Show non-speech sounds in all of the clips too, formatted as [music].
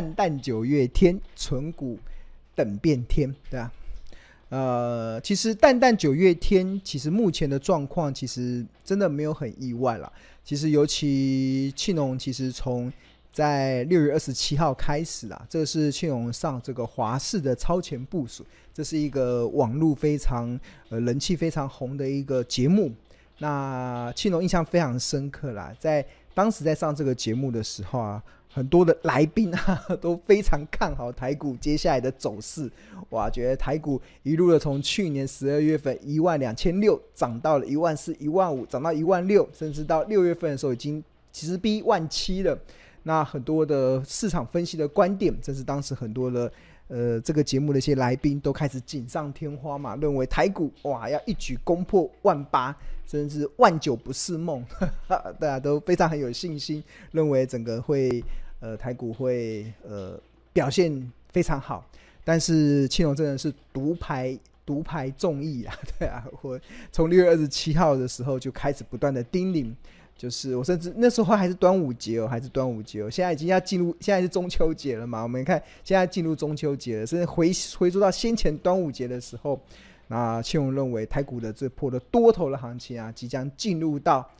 淡淡九月天，存股等变天，对吧？呃，其实淡淡九月天，其实目前的状况其实真的没有很意外啦。其实尤其庆农，其实从在六月二十七号开始啊，这是庆农上这个华视的超前部署，这是一个网络非常呃人气非常红的一个节目。那庆农印象非常深刻啦，在当时在上这个节目的时候啊。很多的来宾啊 [laughs] 都非常看好台股接下来的走势，哇，觉得台股一路的从去年十二月份一万两千六涨到了一万四、一万五，涨到一万六，甚至到六月份的时候已经直逼万七了。那很多的市场分析的观点，甚至当时很多的。呃，这个节目的一些来宾都开始锦上添花嘛，认为台股哇要一举攻破万八，甚至万九不是梦，[laughs] 大家都非常很有信心，认为整个会呃台股会呃表现非常好。但是庆农真的是独排独排众议啊，[laughs] 对啊，我从六月二十七号的时候就开始不断的叮咛。就是我甚至那时候还是端午节哦，还是端午节哦，现在已经要进入，现在是中秋节了嘛。我们看现在进入中秋节了，甚至回回溯到先前端午节的时候，那庆农认为台股的这波的多头的行情啊，即将进入到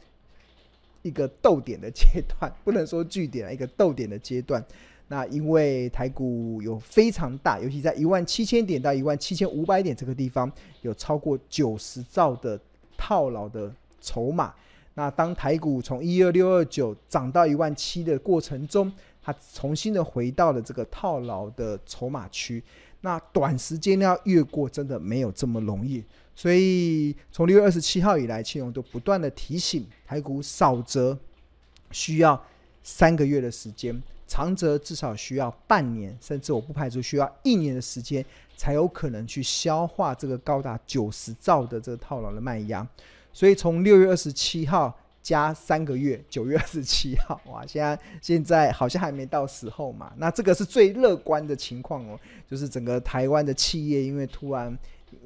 一个逗点的阶段，[laughs] 不能说句点，一个逗点的阶段。那因为台股有非常大，尤其在一万七千点到一万七千五百点这个地方，有超过九十兆的套牢的筹码。那当台股从一二六二九涨到一万七的过程中，它重新的回到了这个套牢的筹码区。那短时间要越过，真的没有这么容易。所以从六月二十七号以来，庆农都不断的提醒台股，少则需要三个月的时间，长则至少需要半年，甚至我不排除需要一年的时间，才有可能去消化这个高达九十兆的这个套牢的卖压。所以从六月二十七号加三个月，九月二十七号，[laughs] 哇，现在现在好像还没到时候嘛。那这个是最乐观的情况哦，就是整个台湾的企业因为突然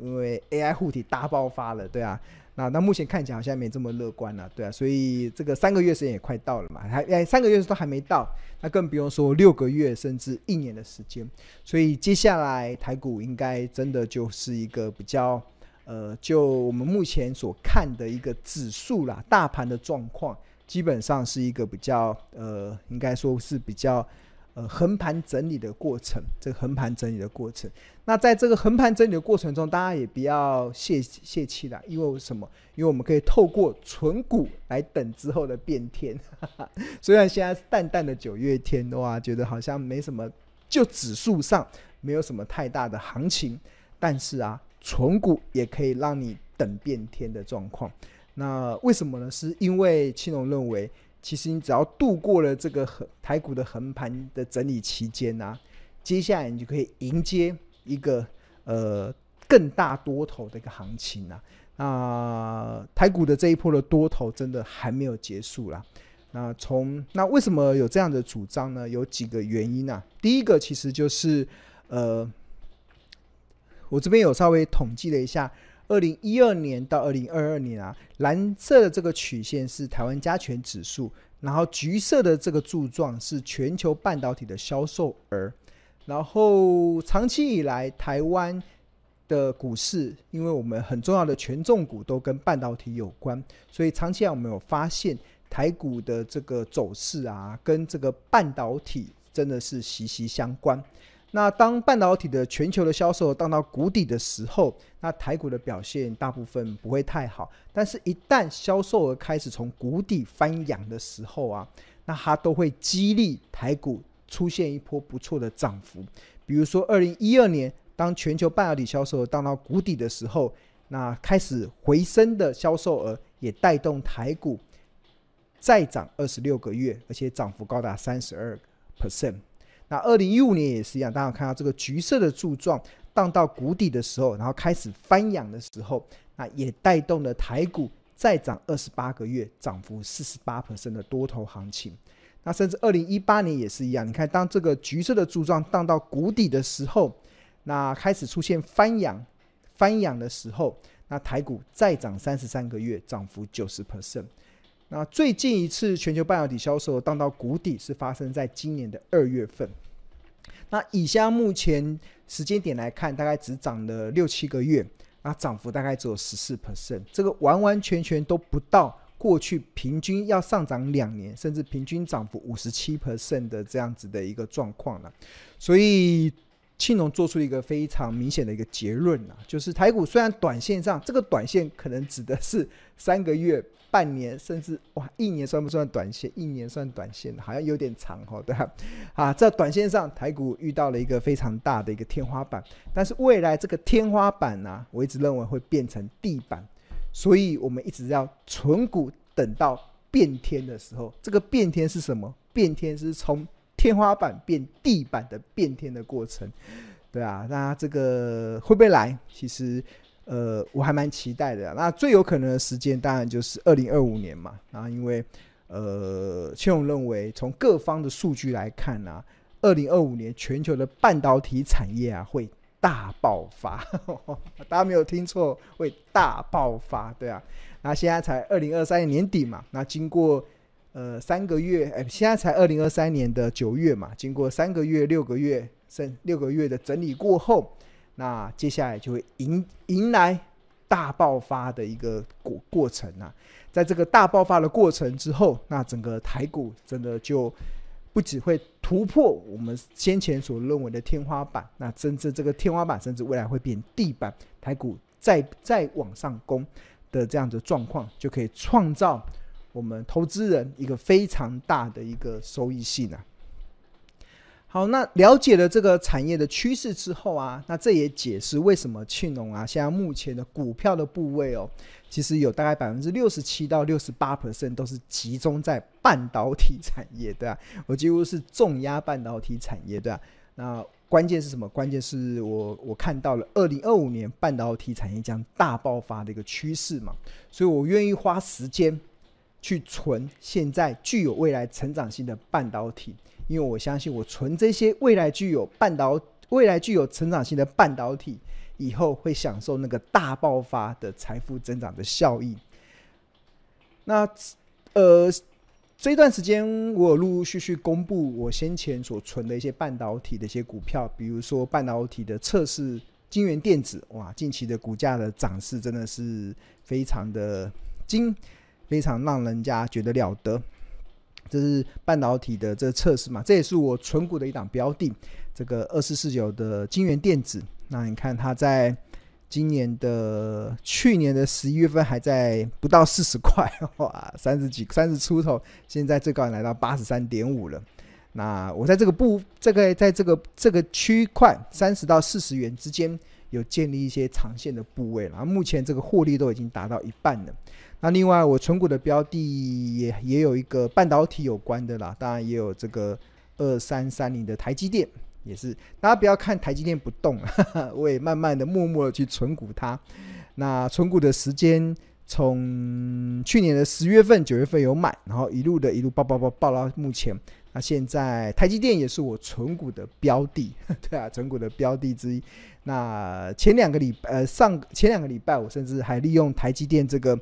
因为 AI 护体大爆发了，对啊。那那目前看起来好像没这么乐观了，对啊。所以这个三个月时间也快到了嘛，还哎三个月都还没到，那更不用说六个月甚至一年的时间。所以接下来台股应该真的就是一个比较。呃，就我们目前所看的一个指数啦，大盘的状况，基本上是一个比较呃，应该说是比较呃横盘整理的过程。这个横盘整理的过程，那在这个横盘整理的过程中，大家也不要泄泄气啦，因为什么？因为我们可以透过存股来等之后的变天。哈哈，虽然现在是淡淡的九月天，哇，觉得好像没什么，就指数上没有什么太大的行情，但是啊。存股也可以让你等变天的状况，那为什么呢？是因为青龙认为，其实你只要度过了这个横台股的横盘的整理期间啊，接下来你就可以迎接一个呃更大多头的一个行情啊。那台股的这一波的多头真的还没有结束啦。那从那为什么有这样的主张呢？有几个原因啊。第一个其实就是呃。我这边有稍微统计了一下，二零一二年到二零二二年啊，蓝色的这个曲线是台湾加权指数，然后橘色的这个柱状是全球半导体的销售额。然后长期以来，台湾的股市，因为我们很重要的权重股都跟半导体有关，所以长期以来我们有发现台股的这个走势啊，跟这个半导体真的是息息相关。那当半导体的全球的销售降到谷底的时候，那台股的表现大部分不会太好。但是，一旦销售额开始从谷底翻扬的时候啊，那它都会激励台股出现一波不错的涨幅。比如说，二零一二年当全球半导体销售额降到谷底的时候，那开始回升的销售额也带动台股再涨二十六个月，而且涨幅高达三十二 percent。那二零一五年也是一样，大家看到这个橘色的柱状荡到谷底的时候，然后开始翻扬的时候，那也带动了台股再涨二十八个月，涨幅四十八%的多头行情。那甚至二零一八年也是一样，你看当这个橘色的柱状荡到谷底的时候，那开始出现翻扬，翻扬的时候，那台股再涨三十三个月，涨幅九十%。那最近一次全球半导体销售荡到谷底是发生在今年的二月份。那以下目前时间点来看，大概只涨了六七个月，那涨幅大概只有十四 percent，这个完完全全都不到过去平均要上涨两年，甚至平均涨幅五十七 percent 的这样子的一个状况了，所以。庆农做出一个非常明显的一个结论啊，就是台股虽然短线上这个短线可能指的是三个月、半年，甚至哇一年算不算短线？一年算短线，好像有点长哦，对吧？啊，在短线上台股遇到了一个非常大的一个天花板，但是未来这个天花板呢、我一直认为会变成地板，所以我们一直要存股，等到变天的时候，这个变天是什么？变天是从。天花板变地板的变天的过程，对啊，那这个会不会来？其实，呃，我还蛮期待的。那最有可能的时间当然就是二零二五年嘛。然后因为，呃，庆荣认为从各方的数据来看呢，二零二五年全球的半导体产业啊会大爆发。[laughs] 大家没有听错，会大爆发。对啊，那现在才二零二三年年底嘛，那经过。呃，三个月，哎，现在才二零二三年的九月嘛，经过三个月、六个月，甚六个月的整理过后，那接下来就会迎迎来大爆发的一个过过程啊。在这个大爆发的过程之后，那整个台股真的就不只会突破我们先前所认为的天花板，那甚至这个天花板甚至未来会变地板，台股再再往上攻的这样的状况，就可以创造。我们投资人一个非常大的一个收益性啊。好，那了解了这个产业的趋势之后啊，那这也解释为什么庆农啊，现在目前的股票的部位哦，其实有大概百分之六十七到六十八 percent 都是集中在半导体产业，对啊，我几乎是重压半导体产业，对啊。那关键是什么？关键是我我看到了二零二五年半导体产业将大爆发的一个趋势嘛，所以我愿意花时间。去存现在具有未来成长性的半导体，因为我相信我存这些未来具有半导未来具有成长性的半导体，以后会享受那个大爆发的财富增长的效益。那呃，这段时间我陆陆续续公布我先前所存的一些半导体的一些股票，比如说半导体的测试金圆电子，哇，近期的股价的涨势真的是非常的惊。非常让人家觉得了得，这是半导体的这个测试嘛，这也是我存股的一档标的，这个二四四九的晶圆电子。那你看它在今年的去年的十一月份还在不到四十块，[laughs] 哇，三十几三十出头，现在最高来到八十三点五了。那我在这个部这个在这个这个区块三十到四十元之间有建立一些长线的部位，然后目前这个获利都已经达到一半了。那另外，我存股的标的也也有一个半导体有关的啦，当然也有这个二三三零的台积电，也是大家不要看台积电不动，哈哈，我也慢慢的、默默的去存股它。那存股的时间从去年的十月份、九月份有买，然后一路的一路爆爆爆爆到目前。那现在台积电也是我存股的标的，[laughs] 对啊，存股的标的之一。那前两个礼拜呃上前两个礼拜，我甚至还利用台积电这个。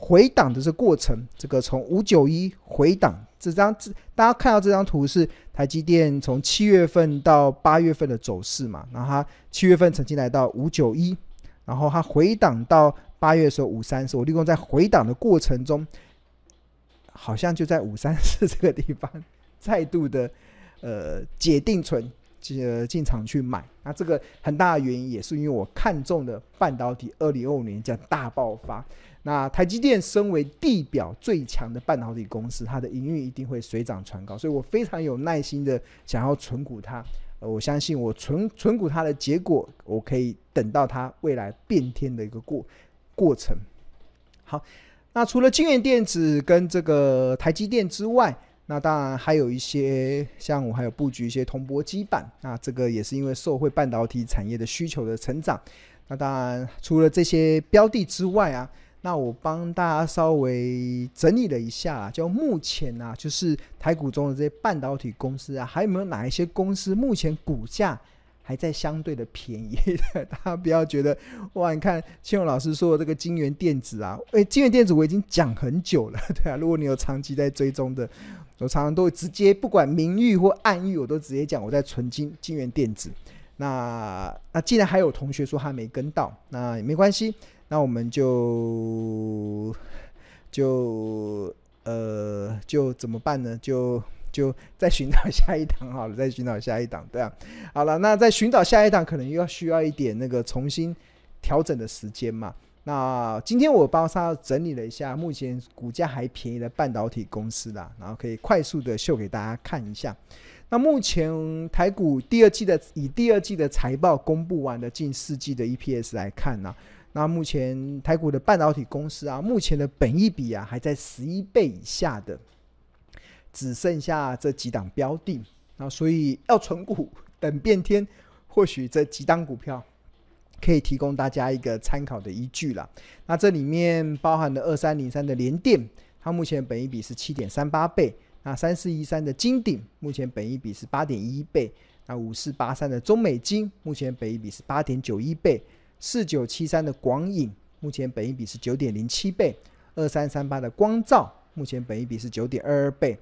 回档的这过程，这个从五九一回档这张，大家看到这张图是台积电从七月份到八月份的走势嘛？然后它七月份曾经来到五九一，然后它回档到八月的时候五三四，我利用在回档的过程中，好像就在五三四这个地方再度的呃解定存，进进场去买。那这个很大的原因也是因为我看中的半导体二零二五年将大爆发。那台积电身为地表最强的半导体公司，它的营运一定会水涨船高，所以我非常有耐心的想要存股它。呃，我相信我存存股它的结果，我可以等到它未来变天的一个过过程。好，那除了晶圆电子跟这个台积电之外，那当然还有一些像我还有布局一些铜箔基板，那这个也是因为受惠半导体产业的需求的成长。那当然除了这些标的之外啊。那我帮大家稍微整理了一下，就目前啊，就是台股中的这些半导体公司啊，还有没有哪一些公司目前股价还在相对的便宜？[laughs] 大家不要觉得哇，你看庆荣老师说的这个晶圆电子啊，诶，晶圆电子我已经讲很久了，[laughs] 对啊，如果你有长期在追踪的我常常都会直接不管明喻或暗喻，我都直接讲我在存金金源电子。那那既然还有同学说他没跟到，那也没关系，那我们就就呃就怎么办呢？就就再寻找下一档好了，再寻找下一档，对啊，好了，那再寻找下一档可能又要需要一点那个重新调整的时间嘛。那今天我帮他整理了一下，目前股价还便宜的半导体公司啦，然后可以快速的秀给大家看一下。那目前台股第二季的以第二季的财报公布完的近四季的 EPS 来看呢，那目前台股的半导体公司啊，目前的本益比啊还在十一倍以下的，只剩下这几档标的，那所以要存股等变天，或许这几档股票。可以提供大家一个参考的依据了。那这里面包含了二三零三的联电，它目前本益比是七点三八倍。那三四一三的金鼎，目前本益比是八点一倍。那五四八三的中美金，目前本益比是八点九一倍。四九七三的广影，目前本益比是九点零七倍。二三三八的光照，目前本益比是九点二二倍。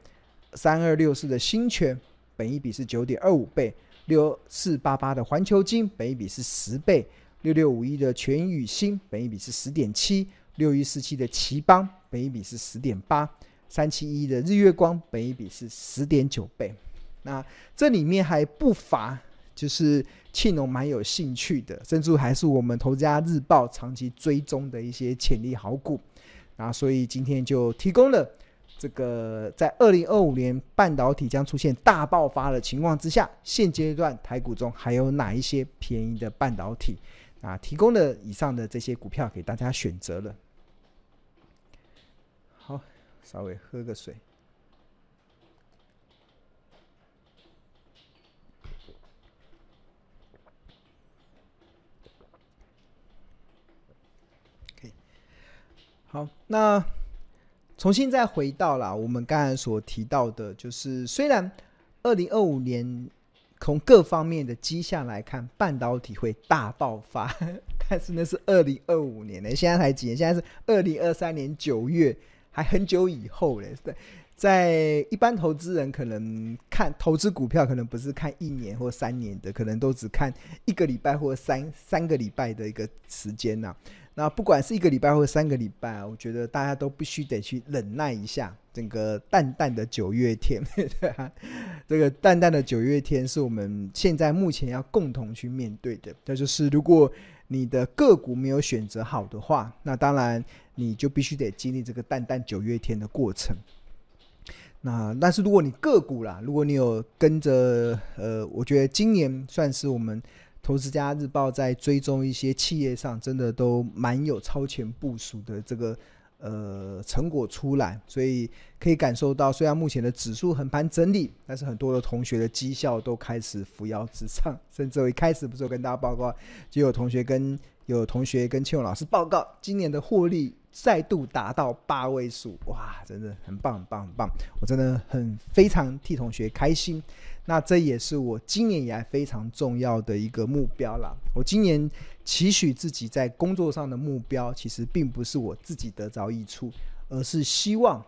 三二六四的新全，本益比是九点二五倍。六四八八的环球金，本益比是十倍。六六五一的全宇星，本益比是十点七；六一四七的頎邦，本益比是十点八；三七一的日月光，本益比是十点九倍。那这里面还不乏就是庆农蛮有兴趣的，甚至还是我们投资家日报长期追踪的一些潜力好股。那所以今天就提供了这个，在二零二五年半导体将出现大爆发的情况之下，现阶段台股中还有哪一些便宜的半导体？啊，提供了以上的这些股票给大家选择了。好，稍微喝个水。好，那重新再回到了我们刚才所提到的，就是虽然二零二五年。从各方面的迹象来看，半导体会大爆发，[laughs] 但是那是二零二五年呢，现在才几年？现在是二零二三年九月，还很久以后嘞。在在一般投资人可能看投资股票，可能不是看一年或三年的，可能都只看一个礼拜或三三个礼拜的一个时间呐。那不管是一个礼拜或三个礼拜，我觉得大家都必须得去忍耐一下。整个淡淡的九月天，[laughs] 这个淡淡的九月天是我们现在目前要共同去面对的。那就是如果你的个股没有选择好的话，那当然你就必须得经历这个淡淡九月天的过程。那但是如果你个股啦，如果你有跟着，呃，我觉得今年算是我们投资家日报在追踪一些企业上，真的都蛮有超前部署的这个。呃，成果出来，所以可以感受到，虽然目前的指数横盘整理，但是很多的同学的绩效都开始扶摇直上，甚至我一开始不是有跟大家报告，就有同学跟有同学跟庆勇老师报告，今年的获利再度达到八位数，哇，真的很棒很棒很棒，我真的很非常替同学开心。那这也是我今年以来非常重要的一个目标啦。我今年期许自己在工作上的目标，其实并不是我自己得着益处，而是希望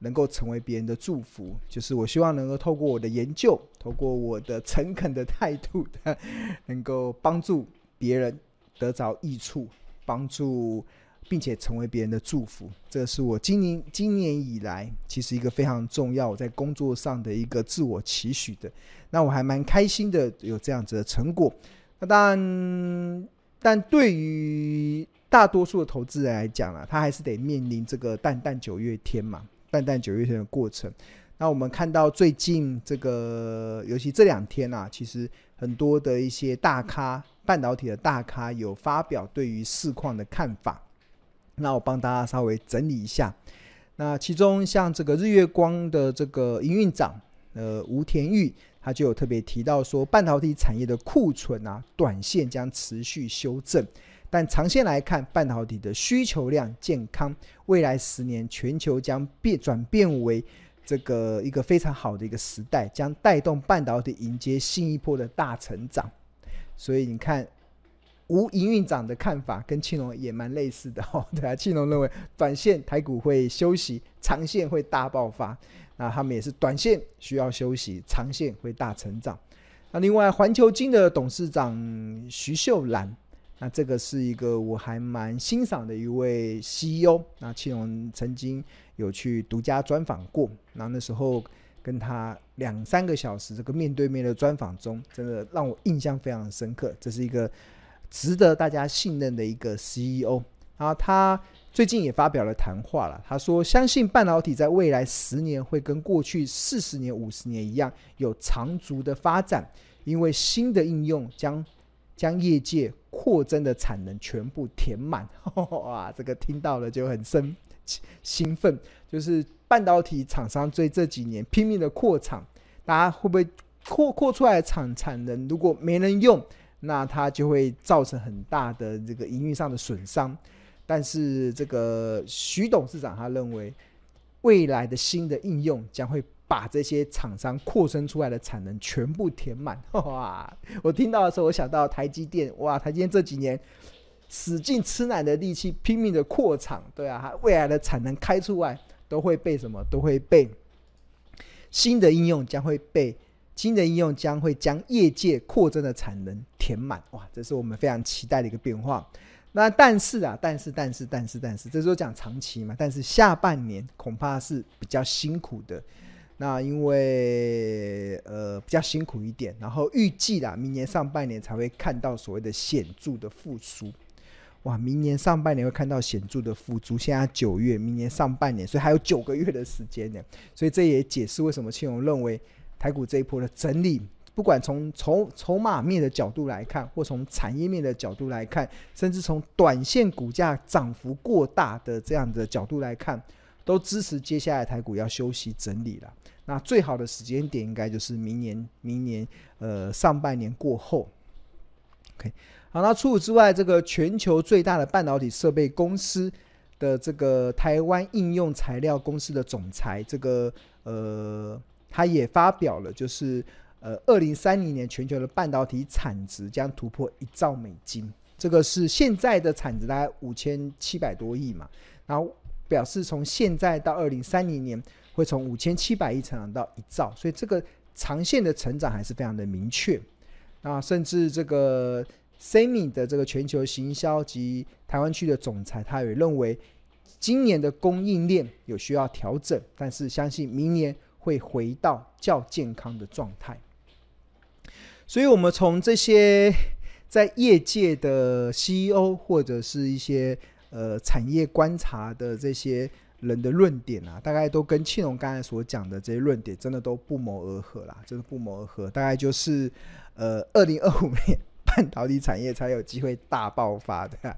能够成为别人的祝福。就是我希望能够透过我的研究，透过我的诚恳的态度，[laughs] 能够帮助别人得着益处，帮助。并且成为别人的祝福，这是我今年今年以来其实一个非常重要，我在工作上的一个自我期许的。那我还蛮开心的，有这样子的成果。那当然，但对于大多数的投资人来讲啊，他还是得面临这个淡淡九月天嘛，淡淡九月天的过程。那我们看到最近这个，尤其这两天啊，其实很多的一些大咖，半导体的大咖有发表对于市况的看法。那我帮大家稍微整理一下，那其中像这个日月光的这个营运长，呃，吴田玉，他就有特别提到说，半导体产业的库存啊，短线将持续修正，但长线来看，半导体的需求量健康，未来十年全球将变转变为这个一个非常好的一个时代，将带动半导体迎接新一波的大成长。所以你看。吴营运长的看法跟庆隆也蛮类似的哦。[laughs] 对啊，庆隆认为短线台股会休息，长线会大爆发。那他们也是短线需要休息，长线会大成长。那另外环球金的董事长徐秀兰，那这个是一个我还蛮欣赏的一位 CEO。那庆隆曾经有去独家专访过，那那时候。跟他两三个小时这个面对面的专访中，真的让我印象非常深刻。这是一个值得大家信任的一个 CEO。然后他最近也发表了谈话了，他说相信半导体在未来十年会跟过去四十年、五十年一样有长足的发展，因为新的应用将将业界扩增的产能全部填满。[laughs] 哇，这个听到了就很生兴奋，就是。半导体厂商在这几年拼命的扩厂，大家会不会扩扩出来产产能？如果没人用，那它就会造成很大的这个营运上的损伤。但是这个徐董事长他认为，未来的新的应用将会把这些厂商扩生出来的产能全部填满。[laughs] 哇！我听到的时候，我想到台积电，哇！台积电这几年使劲吃奶的力气，拼命的扩厂，对啊，未来的产能开出来。都会被什么？都会被新的应用将会被新的应用将会将业界扩增的产能填满。哇，这是我们非常期待的一个变化。那但是啊，但是但是但是但是，这时候讲长期嘛。但是下半年恐怕是比较辛苦的。那因为呃比较辛苦一点，然后预计啦，明年上半年才会看到所谓的显著的复苏。哇，明年上半年会看到显著的复苏。现在九月，明年上半年，所以还有九个月的时间呢。所以这也解释为什么青龙认为台股这一波的整理，不管从筹筹码面的角度来看，或从产业面的角度来看，甚至从短线股价涨幅过大的这样的角度来看，都支持接下来台股要休息整理了。那最好的时间点应该就是明年，明年呃上半年过后。OK。好，那除此之外，这个全球最大的半导体设备公司的这个台湾应用材料公司的总裁，这个呃，他也发表了，就是呃，二零三零年全球的半导体产值将突破一兆美金，这个是现在的产值大概五千七百多亿嘛，然后表示从现在到二零三零年会从五千七百亿成长到一兆，所以这个长线的成长还是非常的明确，那甚至这个。Semi 的这个全球行销及台湾区的总裁，他也认为今年的供应链有需要调整，但是相信明年会回到较健康的状态。所以，我们从这些 [laughs] 在业界的 CEO 或者是一些呃产业观察的这些人的论点啊，大概都跟庆荣刚才所讲的这些论点真的都不谋而合啦，真的不谋而合。大概就是呃，二零二五年。[laughs] 半导体产业才有机会大爆发的。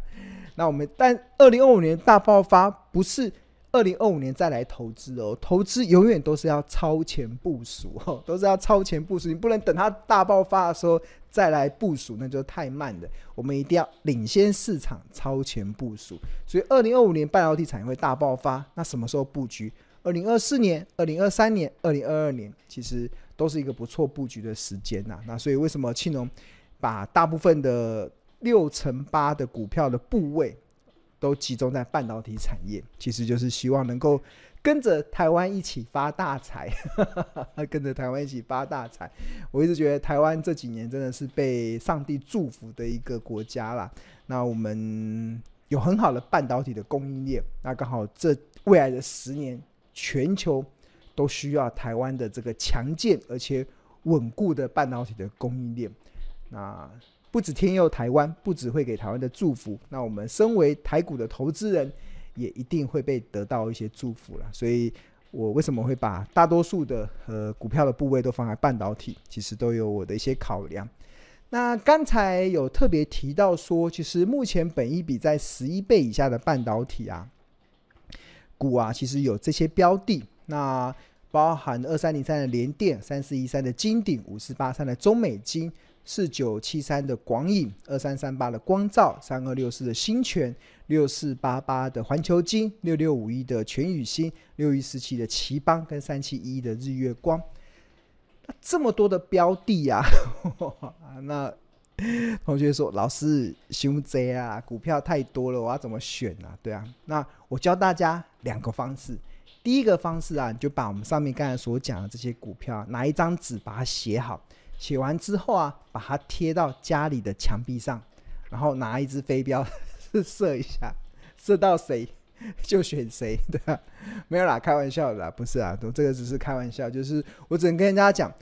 那我们但二零二五年大爆发不是二零二五年再来投资哦，投资永远都是要超前部署 [laughs] 哦，都是要超前部署，你不能等它大爆发的时候再来部署，那就太慢了。我们一定要领先市场，超前部署。所以二零二五年半导体产业会大爆发，那什么时候布局？二零二四年、二零二三年、二零二二年，其实都是一个不错布局的时间呐。那所以为什么庆隆？把大部分的六成八的股票的部位都集中在半导体产业，其实就是希望能够跟着台湾一起发大财，[laughs] 跟着台湾一起发大财。我一直觉得台湾这几年真的是被上帝祝福的一个国家啦。那我们有很好的半导体的供应链，那刚好这未来的十年，全球都需要台湾的这个强健而且稳固的半导体的供应链。那不止天佑台湾，不止会给台湾的祝福，那我们身为台股的投资人，也一定会被得到一些祝福了。所以，我为什么会把大多数的呃股票的部位都放在半导体？其实都有我的一些考量。那刚才有特别提到说，其实目前本益比在十一倍以下的半导体啊股啊，其实有这些标的，那包含二三零三的联电、三四一三的金鼎、五四八三的中美金。四九七三的广影，二三三八的光照，三二六四的新泉，六四八八的环球金，六六五一的全宇星，六一四七的奇邦，跟三七一的日月光。那这么多的标的呀，[laughs] 那同学说：“老师，凶贼啊，股票太多了，我要怎么选啊？”对啊，那我教大家两个方式。第一个方式啊，你就把我们上面刚才所讲的这些股票，拿一张纸把它写好，写完之后啊，把它贴到家里的墙壁上，然后拿一支飞镖 [laughs] 射一下，射到谁 [laughs] 就选谁，[laughs] 对吧？没有啦，开玩笑的啦，不是啊，这个只是开玩笑，就是我只能跟人家讲。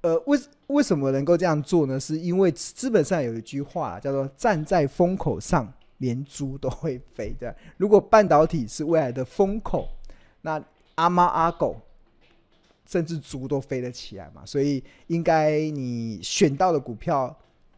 呃，为为什么能够这样做呢？是因为资本上有一句话叫做“站在风口上，连猪都会飞”的。如果半导体是未来的风口，那阿猫阿狗甚至猪都飞得起来嘛。所以，应该你选到的股票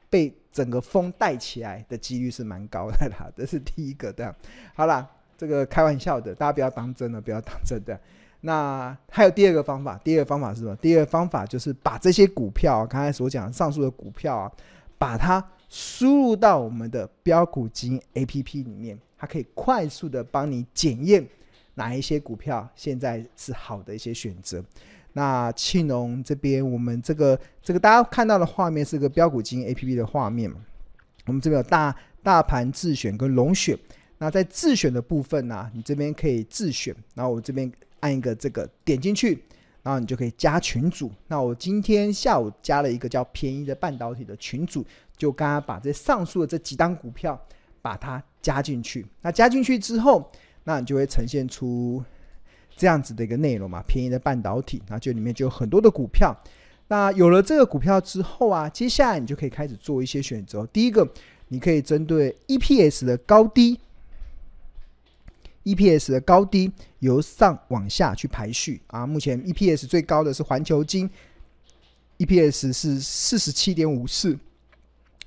被整个风带起来的几率是蛮高的啦。这是第一个的。[laughs] 好啦，这个开玩笑的，大家不要当真了，不要当真的。[laughs] 那还有第二个方法，第二个方法是什么？第二个方法就是把这些股票，刚才所讲上述的股票啊，把它输入到我们的标股金 APP 里面，它可以快速的帮你检验哪一些股票现在是好的一些选择。那庆隆这边，我们这个这个大家看到的画面是个标股金 APP 的画面嘛？我们这边有大大盘自选跟龙选。那在自选的部分呢、你这边可以自选，然后我这边。按一个这个点进去，然后你就可以加群组。那我今天下午加了一个叫便宜的半导体的群组，就刚刚把这上述的这几档股票把它加进去。那加进去之后，那你就会呈现出这样子的一个内容嘛，便宜的半导体，那就里面就有很多的股票。那有了这个股票之后啊，接下来你就可以开始做一些选择。第一个，你可以针对 EPS 的高低。EPS 的高低由上往下去排序啊，目前 EPS 最高的是环球金，EPS 是四十七点五四，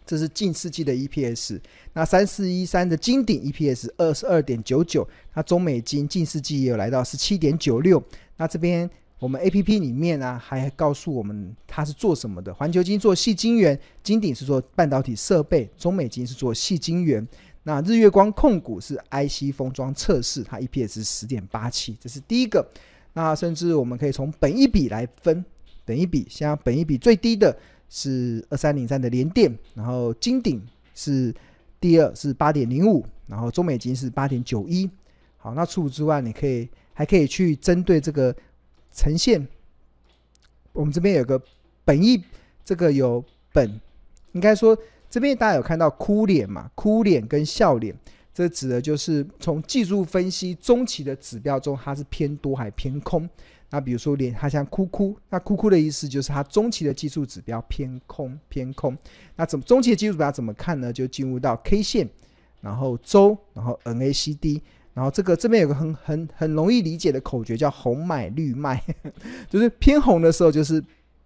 这是近世纪的 EPS。那三四一三的金鼎 EPS 二十二点九九，那中美金近世纪也有来到十七点九六。那这边我们 APP 里面呢、还告诉我们它是做什么的？环球金做细晶圆，金鼎是做半导体设备，中美金是做细晶圆。那日月光控股是 IC 封装测试，它 EPS 是十点八七，这是第一个。那甚至我们可以从本一比来分，本一比像本一比最低的是二三零三的联电，然后金鼎是第二是八点零五，然后中美金是八点九一。好，那除此之外，你可以还可以去针对这个呈现，我们这边有个本意，这个有本，应该说。这边大家有看到哭脸嘛？哭脸跟笑脸，这指的就是从技术分析中期的指标中，它是偏多还偏空？那比如说脸，它像哭哭，那哭哭的意思就是它中期的技术指标偏空偏空。那怎么中期的技术指标怎么看呢？就进入到 K 线，然后周，然后 N A C D，然后这个这边有个很很很容易理解的口诀叫红买绿卖，[laughs] 就是偏红的时候就是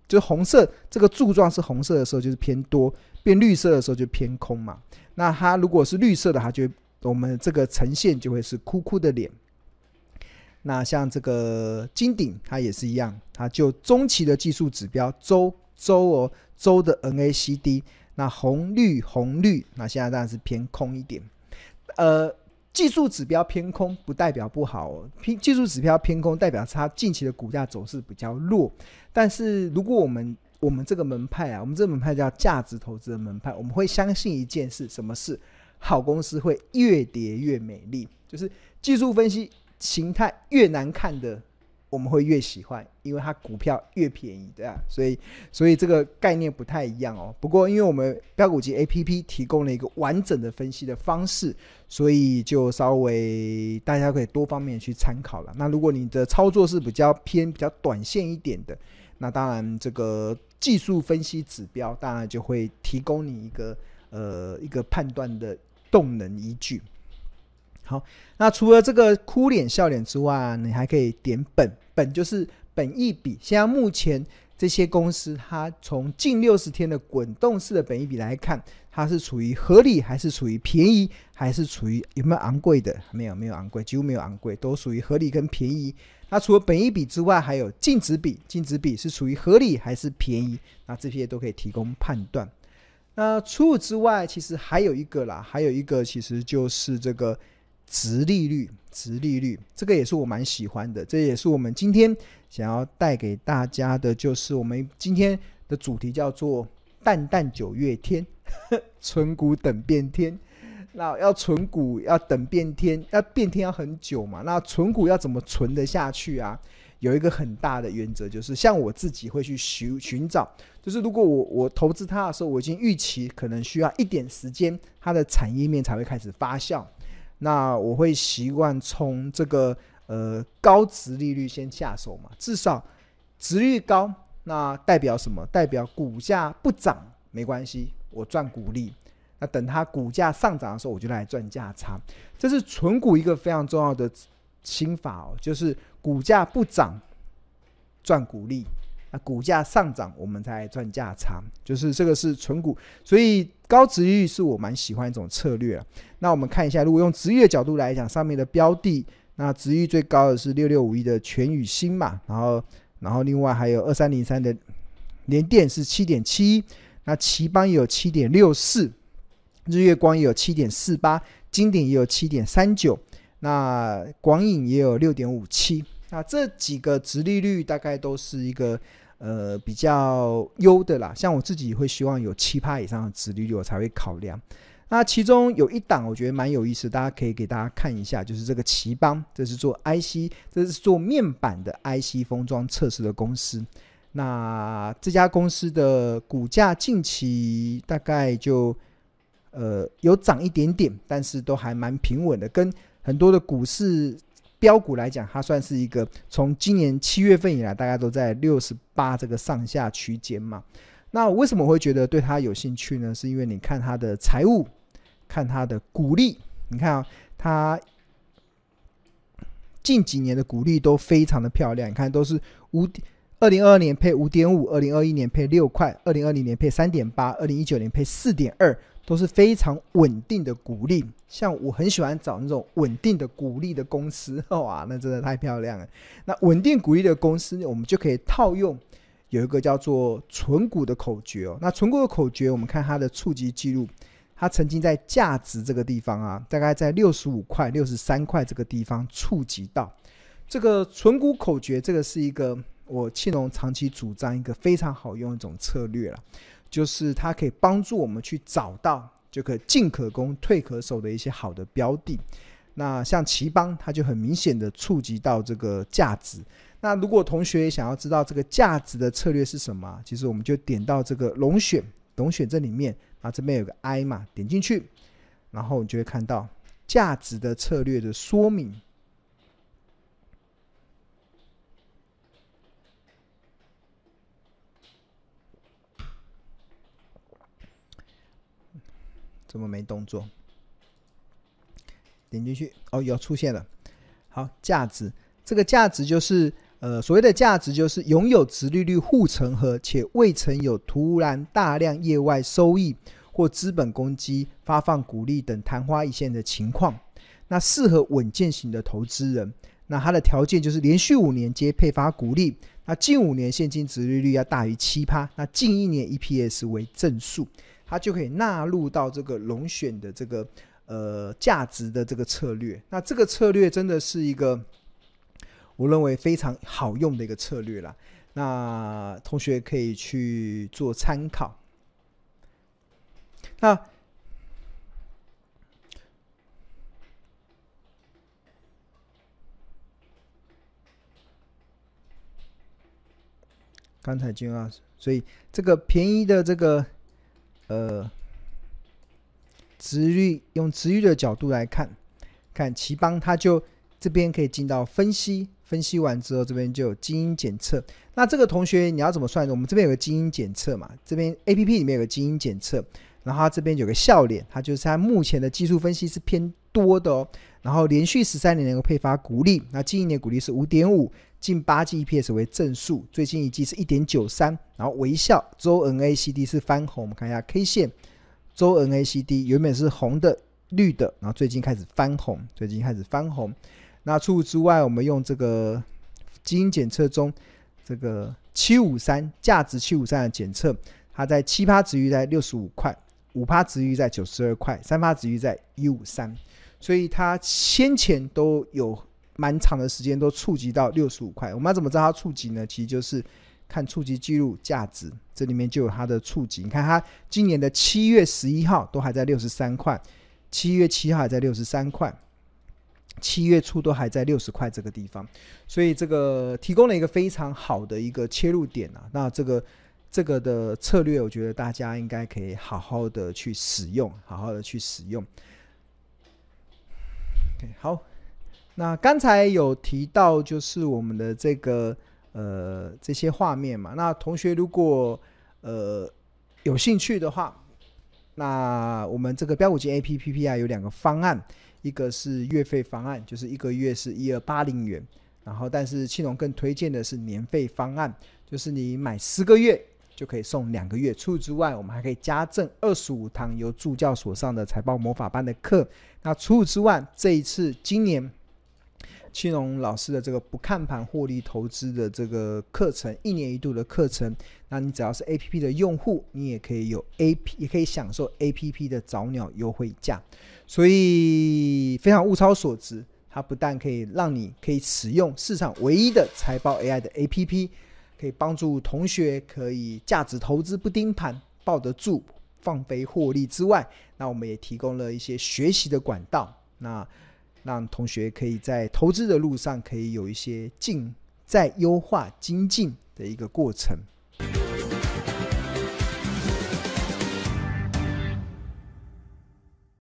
就是红色这个柱状是红色的时候就是偏多。变绿色的时候就偏空嘛，那它如果是绿色的，它就我们这个呈现就会是哭哭的脸。那像这个金鼎，它也是一样，它就中期的技术指标周周哦周的 N A C D，那红绿红绿，那现在当然是偏空一点。呃，技术指标偏空不代表不好哦，偏技术指标偏空代表它近期的股价走势比较弱。但是如果我们我们这个门派啊，我们这个门派叫价值投资的门派。我们会相信一件事，什么事？好公司会越跌越美丽，就是技术分析形态越难看的，我们会越喜欢，因为它股票越便宜，对啊。所以，所以这个概念不太一样哦。不过，因为我们标股金 APP 提供了一个完整的分析的方式，所以就稍微大家可以多方面去参考了。那如果你的操作是比较偏比较短线一点的，那当然这个。技术分析指标当然就会提供你一个呃一个判断的动能依据。好，那除了这个哭脸笑脸之外，你还可以点本，本就是本益比。现在目前这些公司，它从近六十天的滚动式的本益比来看，它是处于合理，还是处于便宜，还是处于有没有昂贵的？没有，没有昂贵，几乎没有昂贵，都属于合理跟便宜。那除了本益比之外，还有净值比，净值比是属于合理还是便宜？那这些都可以提供判断。那除此之外，其实还有一个啦，还有一个其实就是这个殖利率，殖利率这个也是我蛮喜欢的，这也是我们今天想要带给大家的，就是我们今天的主题叫做“淡淡九月天”。[laughs] 存股等变天。那要存股要等变天，要变天要很久嘛。那存股要怎么存得下去啊？有一个很大的原则，就是像我自己会去寻寻找，就是如果我我投资它的时候，我已经预期可能需要一点时间，它的产业面才会开始发酵。那我会习惯从这个呃高值利率先下手嘛，至少值率高，那代表什么？代表股价不涨没关系，我赚股利。那等它股价上涨的时候，我就来赚价差。这是存股一个非常重要的心法哦，就是股价不涨赚股利，那股价上涨我们才赚价差。就是这个是存股，所以高值域是我蛮喜欢一种策略。那我们看一下，如果用值域的角度来讲，上面的标的，那值域最高的是六六五一的全宇星嘛，然后然后另外还有二三零三的联电是七点七，那奇邦也有七点六四。日月光也有七点四八，金鼎也有七点三九，那广影也有六点五七，那这几个殖利率大概都是一个呃比较优的啦。像我自己会希望有七趴以上的殖利率，我才会考量。那其中有一档我觉得蛮有意思，大家可以给大家看一下，就是这个奇邦，这是做 IC，这是做面板的 IC 封装测试的公司。那这家公司的股价近期大概就。呃，有涨一点点，但是都还蛮平稳的。跟很多的股市标股来讲，它算是一个从今年七月份以来，大家都在六十八这个上下区间嘛。那为什么会觉得对它有兴趣呢？是因为你看它的财务，看它的股利，你看啊，它近几年的股利都非常的漂亮。你看都是五，二零二二年配五点五，二零二一年配六块，二零二零年配三点八，二零一九年配四点二。都是非常稳定的股利，像我很喜欢找那种稳定的股利的公司，[laughs] 哇，那真的太漂亮了。那稳定股利的公司，我们就可以套用有一个叫做存股的口诀哦。那存股的口诀，我们看它的触及记录，它曾经在价值这个地方啊，大概在六十五块、六十三块这个地方触及到这个存股口诀。这个是一个我庆隆长期主张一个非常好用一种策略了。就是它可以帮助我们去找到，就可进可攻退可守的一些好的标的。那像頎邦，它就很明显的触及到这个价值。那如果同学想要知道这个价值的策略是什么，其实我们就点到这个龙选，龙选这里面啊，这边有个 I 嘛，点进去，然后你就会看到价值的策略的说明。怎么没动作？点进去哦，有出现了。好，价值这个价值就是呃，所谓的价值就是拥有殖利率护城河，且未曾有突然大量业外收益或资本公积发放股利等昙花一现的情况。那适合稳健型的投资人。那它的条件就是连续五年皆配发股利，那近五年现金殖利率要大于七趴，那近一年 EPS 为正数。它就可以纳入到这个龙选的这个呃价值的这个策略。那这个策略真的是一个我认为非常好用的一个策略啦。那同学可以去做参考。那刚才金老师，所以这个便宜的这个。呃，殖利率用殖利率的角度来看，看頎邦，它就这边可以进到分析，分析完之后，这边就有基因检测。那这个同学你要怎么算呢？我们这边有个基因检测嘛，这边 APP 里面有个基因检测，然后它这边有个笑脸，它就是它目前的技术分析是偏多的哦。然后连续十三年能够配发股利，那近一年股利是五点五。近八季 EPS 为正数，最近一季是一点九三，然后微笑周 NACD 是翻红，我们看一下 K 线，周 NACD 原本是红的绿的，然后最近开始翻红，最近开始翻红。那除此之外，我们用这个基因检测中这个七五三价值七五三的检测，它在七趴殖利率在六十五块，五趴殖利率在九十二块，三趴殖利率在一五三，所以它先前都有。蛮长的时间都触及到六十五块，我们要怎么知道它触及呢？其实就是看触及记录价值，这里面就有它的触及。你看它今年的七月十一号都还在六十三块，七月七号还在六十三块，七月初都还在六十块这个地方，所以这个提供了一个非常好的一个切入点啊。那这个这个的策略，我觉得大家应该可以好好的去使用，好好的去使用。好，那刚才有提到就是我们的这个。呃，这些画面嘛，那同学如果呃有兴趣的话，那我们这个标股金 APP 啊有两个方案，一个是月费方案，就是一个月是一二八零元，然后但是庆隆更推荐的是年费方案，就是你买十个月就可以送两个月。除此之外，我们还可以加赠二十五堂由助教所上的财报魔法班的课。那除此之外，这一次今年。青龙老师的这个不看盘获利投资的这个课程，一年一度的课程，那你只要是 APP 的用户，你也可以有 AP，也可以享受 APP 的早鸟优惠价，所以非常物超所值。它不但可以让你可以使用市场唯一的财报 AI 的 APP，可以帮助同学可以价值投资不盯盘，抱得住放飞获利之外，那我们也提供了一些学习的管道。那让同学可以在投资的路上可以有一些进再优化精进的一个过程。